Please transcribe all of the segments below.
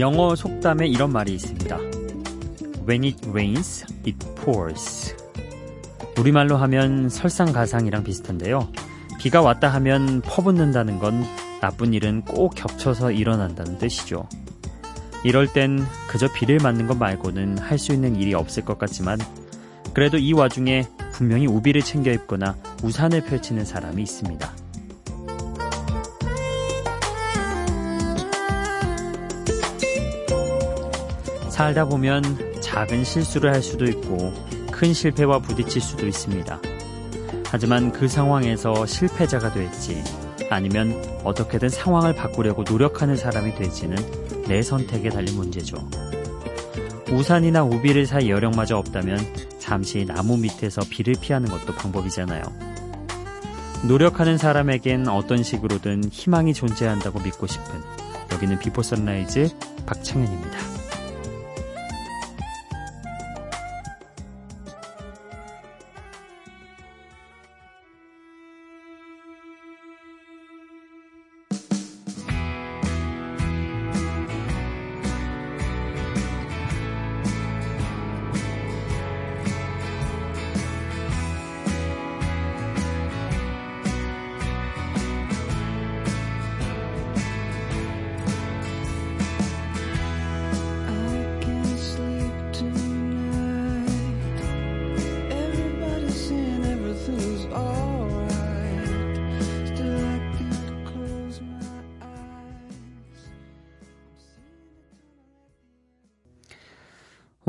영어 속담에 이런 말이 있습니다. When it rains, it pours. 우리말로 하면 설상가상이랑 비슷한데요. 비가 왔다 하면 퍼붓는다는 건 나쁜 일은 꼭 겹쳐서 일어난다는 뜻이죠. 이럴 땐 그저 비를 맞는 것 말고는 할 수 있는 일이 없을 것 같지만 그래도 이 와중에 분명히 우비를 챙겨 입거나 우산을 펼치는 사람이 있습니다. 살다 보면 작은 실수를 할 수도 있고 큰 실패와 부딪힐 수도 있습니다. 하지만 그 상황에서 실패자가 될지 아니면 어떻게든 상황을 바꾸려고 노력하는 사람이 될지는 내 선택에 달린 문제죠. 우산이나 우비를 살 여력마저 없다면 잠시 나무 밑에서 비를 피하는 것도 방법이잖아요. 노력하는 사람에겐 어떤 식으로든 희망이 존재한다고 믿고 싶은 여기는 비포 선라이즈 박창현입니다.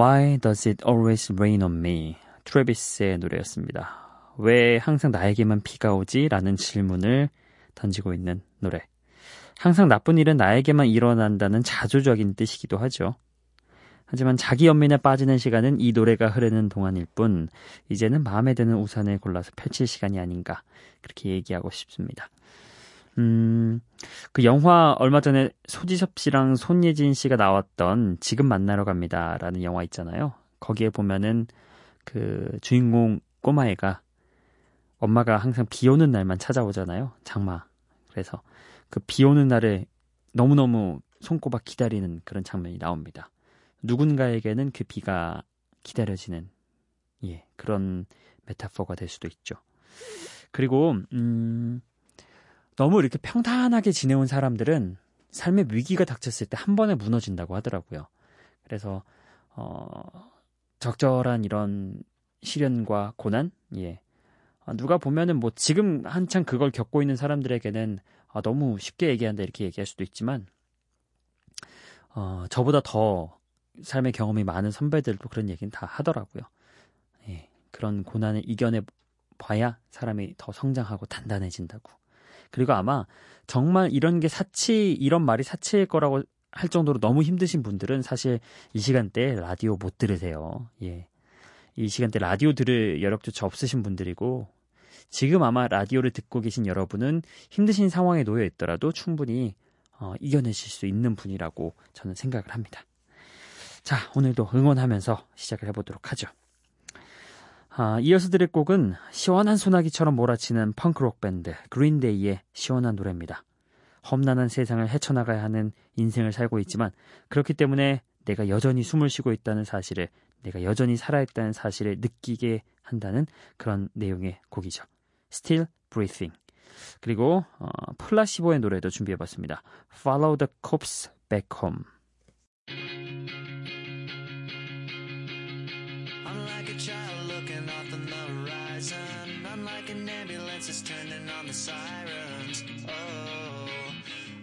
Why does it always rain on me? 트래비스의 노래였습니다. 왜 항상 나에게만 비가 오지? 라는 질문을 던지고 있는 노래. 항상 나쁜 일은 나에게만 일어난다는 자조적인 뜻이기도 하죠. 하지만 자기 연민에 빠지는 시간은 이 노래가 흐르는 동안일 뿐, 이제는 마음에 드는 우산을 골라서 펼칠 시간이 아닌가, 그렇게 얘기하고 싶습니다. 음, 그 영화 얼마 전에 소지섭 씨랑 손예진 씨가 나왔던 지금 만나러 갑니다라는 영화 있잖아요. 거기에 보면은 그 주인공 꼬마애가 엄마가 항상 비 오는 날만 찾아오잖아요. 장마. 그래서 그 비 오는 날에 너무너무 손꼽아 기다리는 그런 장면이 나옵니다. 누군가에게는 그 비가 기다려지는 예, 그런 메타포가 될 수도 있죠. 그리고 음 너무 이렇게 평탄하게 지내온 사람들은 삶의 위기가 닥쳤을 때 한 번에 무너진다고 하더라고요. 그래서 어 적절한 이런 시련과 고난, 예. 어, 누가 보면은 뭐 지금 한창 그걸 겪고 있는 사람들에게는 아, 너무 쉽게 얘기한다 이렇게 얘기할 수도 있지만 어, 저보다 더 삶의 경험이 많은 선배들도 그런 얘기는 다 하더라고요. 예, 그런 고난을 이겨내 봐야 사람이 더 성장하고 단단해진다고. 그리고 아마 정말 이런 게 사치, 이런 말이 사치일 거라고 할 정도로 너무 힘드신 분들은 사실 이 시간대 라디오 못 들으세요. 예. 이 시간대 라디오 들을 여력조차 없으신 분들이고, 지금 아마 라디오를 듣고 계신 여러분은 힘드신 상황에 놓여 있더라도 충분히 어, 이겨내실 수 있는 분이라고 저는 생각을 합니다. 자, 오늘도 응원하면서 시작을 해보도록 하죠. 아, 이어서 들을 곡은 시원한 소나기처럼 몰아치는 펑크록 밴드 그린데이의 시원한 노래입니다. 험난한 세상을 헤쳐나가야 하는 인생을 살고 있지만 그렇기 때문에 내가 여전히 숨을 쉬고 있다는 사실을 내가 여전히 살아있다는 사실을 느끼게 한다는 그런 내용의 곡이죠. Still Breathing. 그리고 어, 플라시보의 노래도 준비해봤습니다. Follow the Corpse Back Home. The horizon. I'm like an ambulance is turning on the sirens. Oh,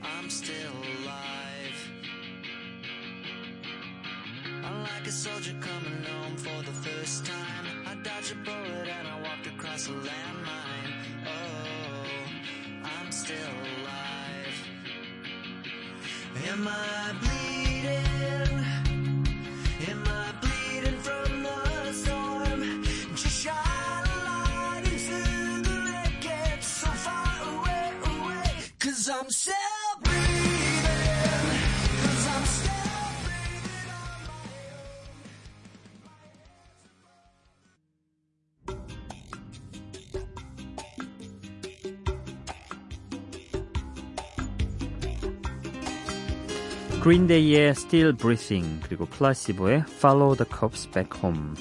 I'm still alive. I'm like a soldier coming home for the first time. I dodged a bullet and I walked across a landmine. Oh, I'm still alive. Am I bleeding? 그린데이의 Still Breathing 그리고 플라시보의 Follow the Cops Back Home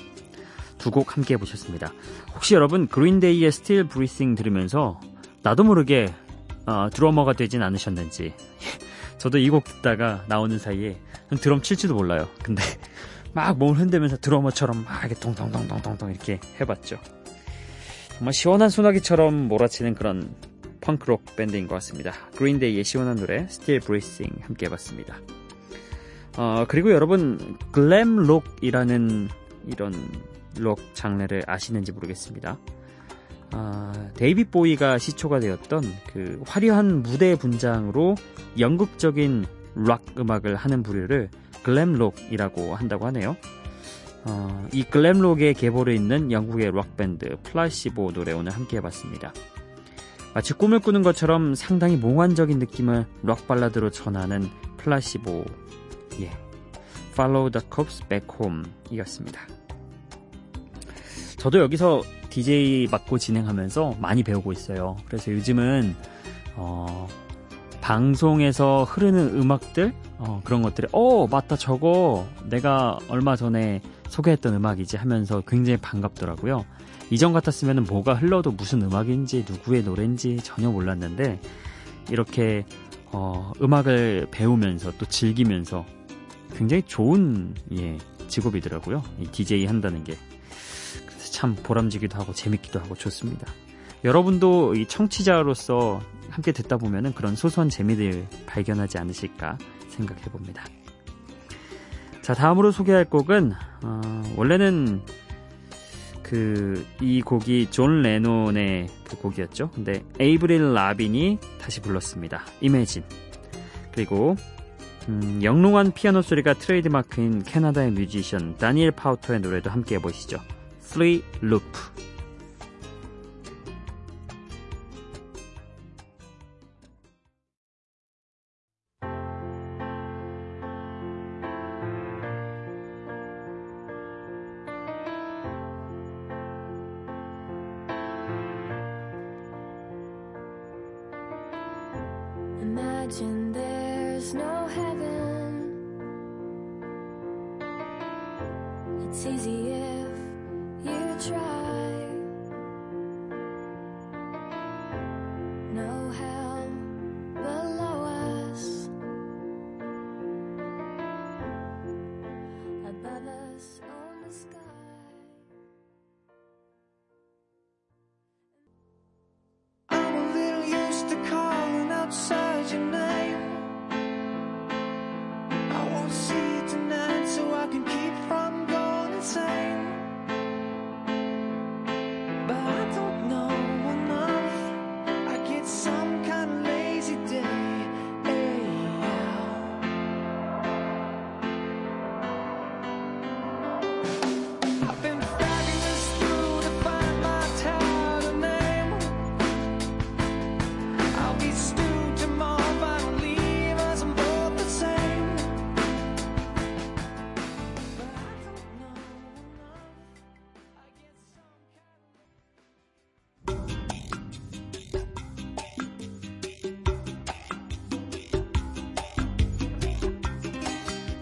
두 곡 함께 해보셨습니다. 혹시 여러분 그린데이의 Still Breathing 들으면서 나도 모르게 어, 드러머가 되진 않으셨는지 저도 이 곡 듣다가 나오는 사이에 드럼 칠지도 몰라요. 근데 막 몸을 흔들면서 드러머처럼 막 이렇게 동동동동동동 이렇게 해봤죠. 정말 시원한 소나기처럼 몰아치는 그런 펑크록 밴드인 것 같습니다. 그린데이의 시원한 노래 Still Breathing 함께 해봤습니다. 어, 그리고 여러분 glam rock이라는 이런 록 장르를 아시는지 모르겠습니다. 아, 데이빗 보위가 시초가 되었던 그 화려한 무대 분장으로 연극적인 락 음악을 하는 부류를 glam rock이라고 한다고 하네요. 어, 이 glam rock의 계보를 잇는 영국의 록밴드 플라시보 노래 오늘 함께 해봤습니다. 마치 꿈을 꾸는 것처럼 상당히 몽환적인 느낌을 록 발라드로 전하는 플라시보 예. Follow the Cops Back Home 이었습니다. 저도 여기서 DJ 맡고 진행하면서 많이 배우고 있어요. 그래서 요즘은 어, 방송에서 흐르는 음악들 어, 그런 것들이 어 맞다 저거 내가 얼마 전에 소개했던 음악이지 하면서 굉장히 반갑더라고요. 이전 같았으면 뭐가 흘러도 무슨 음악인지 누구의 노래인지 전혀 몰랐는데 이렇게 어, 음악을 배우면서 또 즐기면서 굉장히 좋은 예, 직업이더라고요. 이 DJ 한다는 게. 그래서 참 보람지기도 하고 재밌기도 하고 좋습니다. 여러분도 이 청취자로서 함께 듣다 보면은 그런 소소한 재미들 발견하지 않으실까 생각해 봅니다. 자, 다음으로 소개할 곡은 어, 원래는 그 이 곡이 존 레논의 그 곡이었죠. 근데 에이브릴 라빈이 다시 불렀습니다. Imagine. 그리고 음, 영롱한 피아노 소리가 트레이드마크인 캐나다의 뮤지션 다니엘 파우터의 노래도 함께 해보시죠. Free Loop. Imagine it's easier.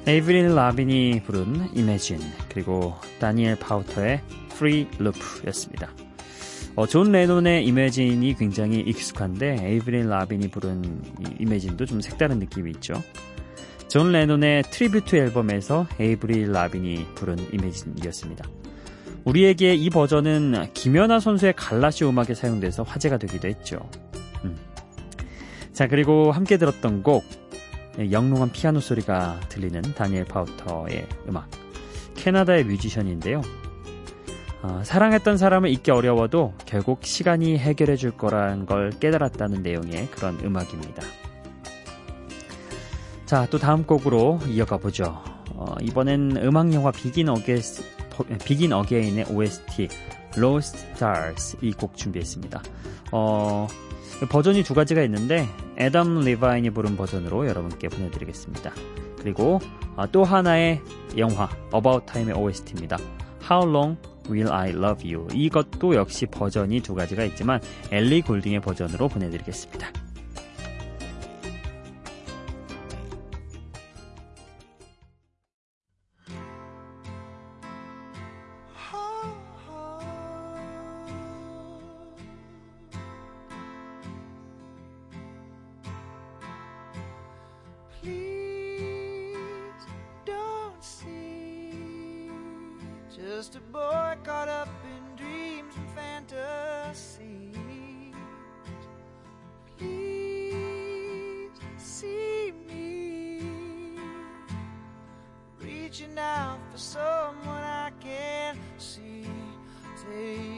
에이브릴 라빈이 부른 Imagine 그리고 다니엘 파우터의 Free Loop였습니다. 어, 존 레논의 Imagine이 굉장히 익숙한데 에이브릴 라빈이 부른 이 Imagine도 좀 색다른 느낌이 있죠. 존 레논의 tribute 앨범에서 에이브릴 라빈이 부른 Imagine이었습니다. 우리에게 이 버전은 김연아 선수의 갈라쇼 음악에 사용돼서 화제가 되기도 했죠. 음. 자 그리고 함께 들었던 곡 예, 영롱한 피아노 소리가 들리는 다니엘 파우터의 음악. 캐나다의 뮤지션인데요. 어, 사랑했던 사람을 잊기 어려워도 결국 시간이 해결해 줄 거라는 걸 깨달았다는 내용의 그런 음악입니다. 자, 또 다음 곡으로 이어가 보죠. 어, 이번엔 음악 영화 비긴 어게 비긴 어게인의 OST Lost Stars 이 곡 준비했습니다. 어, 버전이 두 가지가 있는데 애덤 리바인이 부른 버전으로 여러분께 보내드리겠습니다. 그리고 아, 또 하나의 영화 About Time의 OST입니다. How Long Will I Love You 이것도 역시 버전이 두 가지가 있지만 엘리 골딩의 버전으로 보내드리겠습니다. Reaching out for someone I can see. Take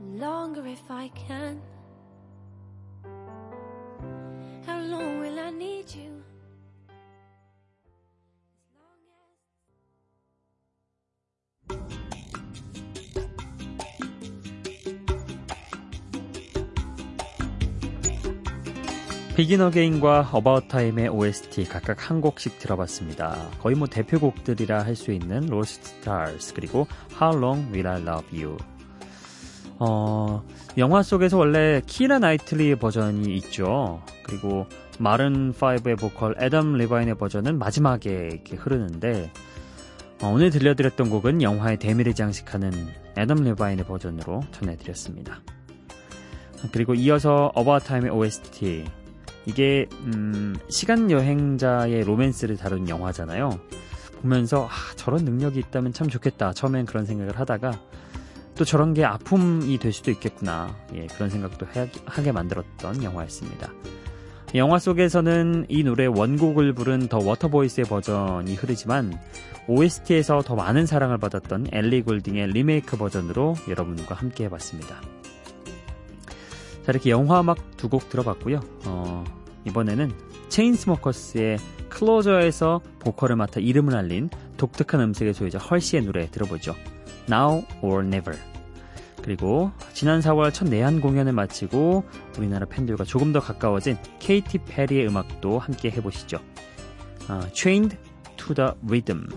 longer if I can. How long will I need you? 비긴 어게인과 어바웃 타임의 OST 각각 한 곡씩 들어봤습니다. 거의 뭐 대표곡들이라 할 수 있는 Lost Stars 그리고 How Long Will I Love You. 어, 영화 속에서 원래 키라 나이틀리의 버전이 있죠. 그리고 마룬 5의 보컬 애덤 리바인의 버전은 마지막에 이렇게 흐르는데 어, 오늘 들려드렸던 곡은 영화의 대미를 장식하는 애덤 리바인의 버전으로 전해드렸습니다. 그리고 이어서 About Time의 OST 이게 음, 시간 여행자의 로맨스를 다룬 영화잖아요. 보면서 아, 저런 능력이 있다면 참 좋겠다. 처음엔 그런 생각을 하다가 또 저런 게 아픔이 될 수도 있겠구나. 예, 그런 생각도 해- 하게 만들었던 영화였습니다. 영화 속에서는 이 노래 원곡을 부른 The Waterboys의 버전이 흐르지만 OST에서 더 많은 사랑을 받았던 Ellie Goulding의 리메이크 버전으로 여러분과 함께 해봤습니다. 자, 이렇게 영화 음악 두 곡 들어봤고요. 어, 이번에는 체인스모커스의 클로저에서 보컬을 맡아 이름을 알린 독특한 음색의 소유자 헐시의 노래 들어보죠. Now or Never. 그리고 지난 4월 첫 내한 공연을 마치고 우리나라 팬들과 조금 더 가까워진 케이티 페리의 음악도 함께 해보시죠. 아, Chained to the Rhythm.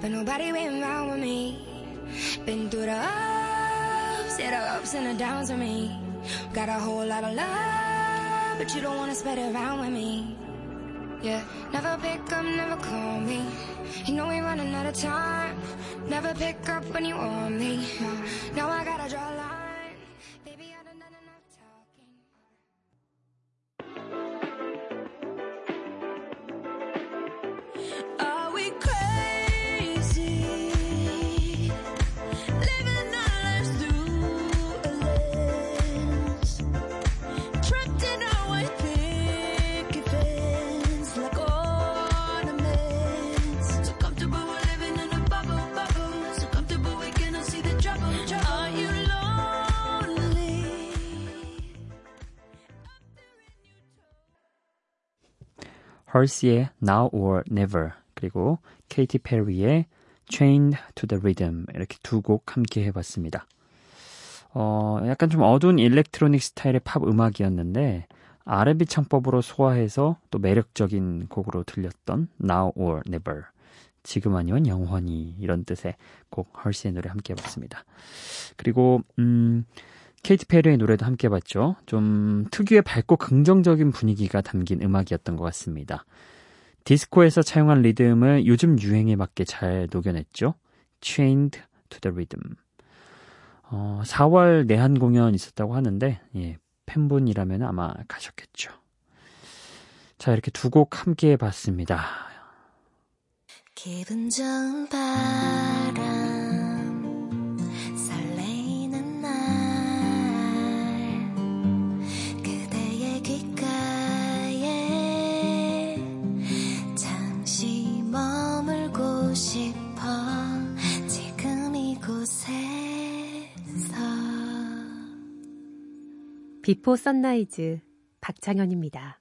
But nobody went around with me. Been through the ups, yeah, the ups and the downs with me. Got a whole lot of love, but you don't wanna spread it around with me. Yeah, never pick up, never call me. You know we running out of time. Never pick up when you want me. Now I gotta draw 헐시의 Now or Never 그리고 케이티 페리의 Chained to the Rhythm 이렇게 두 곡 함께 해봤습니다. 어, 약간 좀 어두운 일렉트로닉 스타일의 팝 음악이었는데 R&B 창법으로 소화해서 또 매력적인 곡으로 들렸던 Now or Never 지금 아니면 영원히 이런 뜻의 곡 헐시의 노래 함께 해봤습니다. 그리고 음, 케이티 페리의 노래도 함께 봤죠. 좀 특유의 밝고 긍정적인 분위기가 담긴 음악이었던 것 같습니다. 디스코에서 차용한 리듬을 요즘 유행에 맞게 잘 녹여냈죠. Chained to the Rhythm. 어, 4월 내한 공연 있었다고 하는데 예, 팬분이라면 아마 가셨겠죠. 자 이렇게 두 곡 함께 봤습니다. 기분 좋은 바람 Before Sunrise 박창현입니다.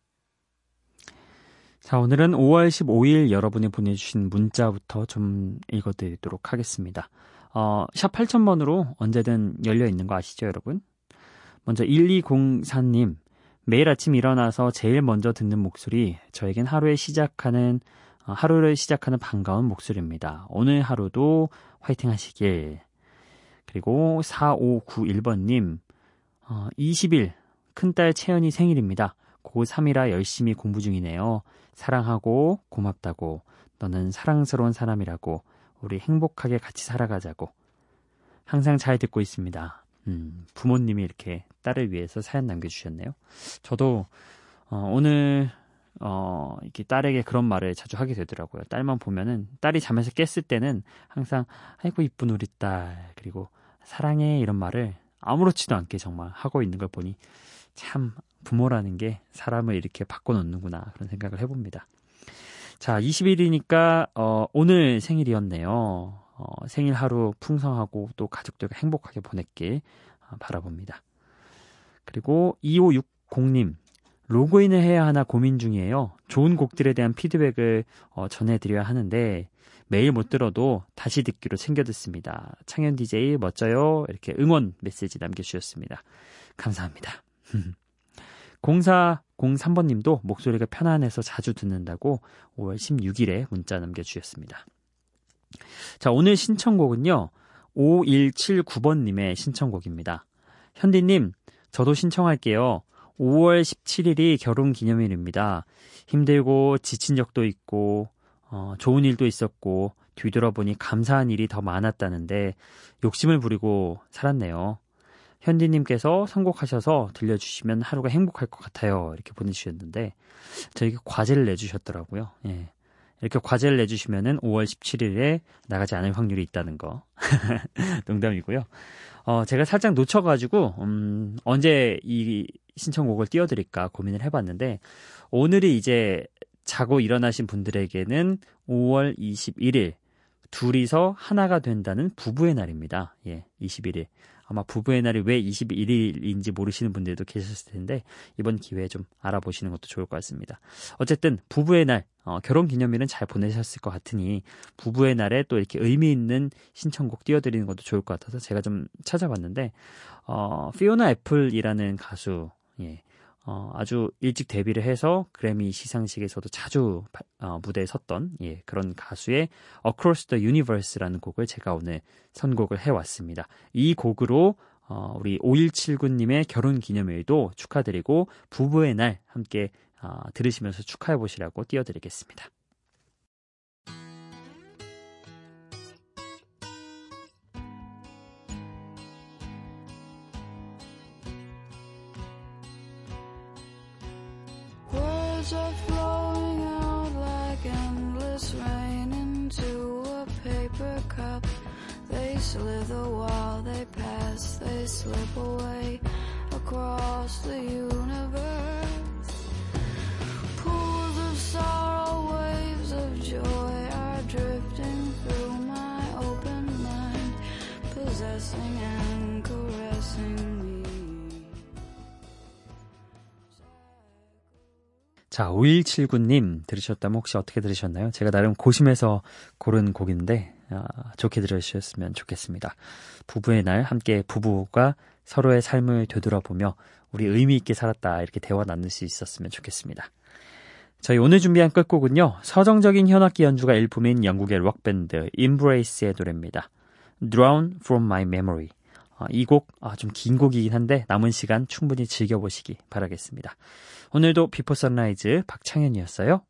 자, 오늘은 5월 15일 여러분이 보내주신 문자부터 좀 읽어드리도록 하겠습니다. 어, 샵 8000번으로 언제든 열려 있는 거 아시죠, 여러분? 먼저 1204님, 매일 아침 일어나서 제일 먼저 듣는 목소리, 저에겐 하루에 시작하는, 어, 하루를 시작하는 반가운 목소리입니다. 오늘 하루도 화이팅 하시길. 그리고 4591번님, 어, 20일, 큰딸 채연이 생일입니다. 고3이라 열심히 공부 중이네요. 사랑하고 고맙다고, 너는 사랑스러운 사람이라고, 우리 행복하게 같이 살아가자고. 항상 잘 듣고 있습니다. 음, 부모님이 이렇게 딸을 위해서 사연 남겨주셨네요. 저도, 어, 오늘, 어, 이렇게 딸에게 그런 말을 자주 하게 되더라고요. 딸만 보면은, 딸이 잠에서 깼을 때는 항상, 아이고, 이쁜 우리 딸, 그리고 사랑해, 이런 말을 아무렇지도 않게 정말 하고 있는 걸 보니, 참, 부모라는 게 사람을 이렇게 바꿔놓는구나, 그런 생각을 해봅니다. 자, 20일이니까, 어, 오늘 생일이었네요. 어, 생일 하루 풍성하고 또 가족들과 행복하게 보냈길 어, 바라봅니다. 그리고 2560님, 로그인을 해야 하나 고민 중이에요. 좋은 곡들에 대한 피드백을 어, 전해드려야 하는데, 매일 못 들어도 다시 듣기로 챙겨 듣습니다. 창현 DJ 멋져요. 이렇게 응원 메시지 남겨주셨습니다. 감사합니다. 0403번 님도 목소리가 편안해서 자주 듣는다고 5월 16일에 문자 남겨주셨습니다. 자, 오늘 신청곡은요, 5179번 님의 신청곡입니다. 현디님, 저도 신청할게요. 5월 17일이 결혼 기념일입니다. 힘들고 지친 적도 있고, 어, 좋은 일도 있었고, 뒤돌아보니 감사한 일이 더 많았다는데, 욕심을 부리고 살았네요. 현디님께서 선곡하셔서 들려주시면 하루가 행복할 것 같아요. 이렇게 보내주셨는데, 저에게 과제를 내주셨더라고요. 예. 이렇게 과제를 내주시면은 5월 17일에 나가지 않을 확률이 있다는 거. 농담이고요. 어, 제가 살짝 놓쳐가지고, 음, 언제 이 신청곡을 띄워드릴까 고민을 해봤는데, 오늘이 이제 자고 일어나신 분들에게는 5월 21일, 둘이서 하나가 된다는 부부의 날입니다. 예, 21일. 아마 부부의 날이 왜 21일인지 모르시는 분들도 계셨을 텐데 이번 기회에 좀 알아보시는 것도 좋을 것 같습니다. 어쨌든 부부의 날 어, 결혼 기념일은 잘 보내셨을 것 같으니 부부의 날에 또 이렇게 의미 있는 신청곡 띄워드리는 것도 좋을 것 같아서 제가 좀 찾아봤는데 어, 피오나 애플이라는 가수 예, 어, 아주 일찍 데뷔를 해서 그래미 시상식에서도 자주 어, 무대에 섰던 예, 그런 가수의 Across the Universe라는 곡을 제가 오늘 선곡을 해왔습니다. 이 곡으로 어, 우리 5179님의 결혼 기념일도 축하드리고 부부의 날 함께 어, 들으시면서 축하해 보시라고 띄워드리겠습니다. Slither while they pass, they slip away across the universe. 자, 5179님 들으셨다면 혹시 어떻게 들으셨나요? 제가 나름 고심해서 고른 곡인데 아, 좋게 들으셨으면 좋겠습니다. 부부의 날 함께 부부가 서로의 삶을 되돌아보며 우리 의미 있게 살았다 이렇게 대화 나눌 수 있었으면 좋겠습니다. 저희 오늘 준비한 끝곡은요. 서정적인 현악기 연주가 일품인 영국의 록밴드 Embrace의 노래입니다. Drawn from my memory. 아, 이곡 아, 좀 긴 곡이긴 한데 남은 시간 충분히 즐겨보시기 바라겠습니다. 오늘도 Before Sunrise 박창현이었어요.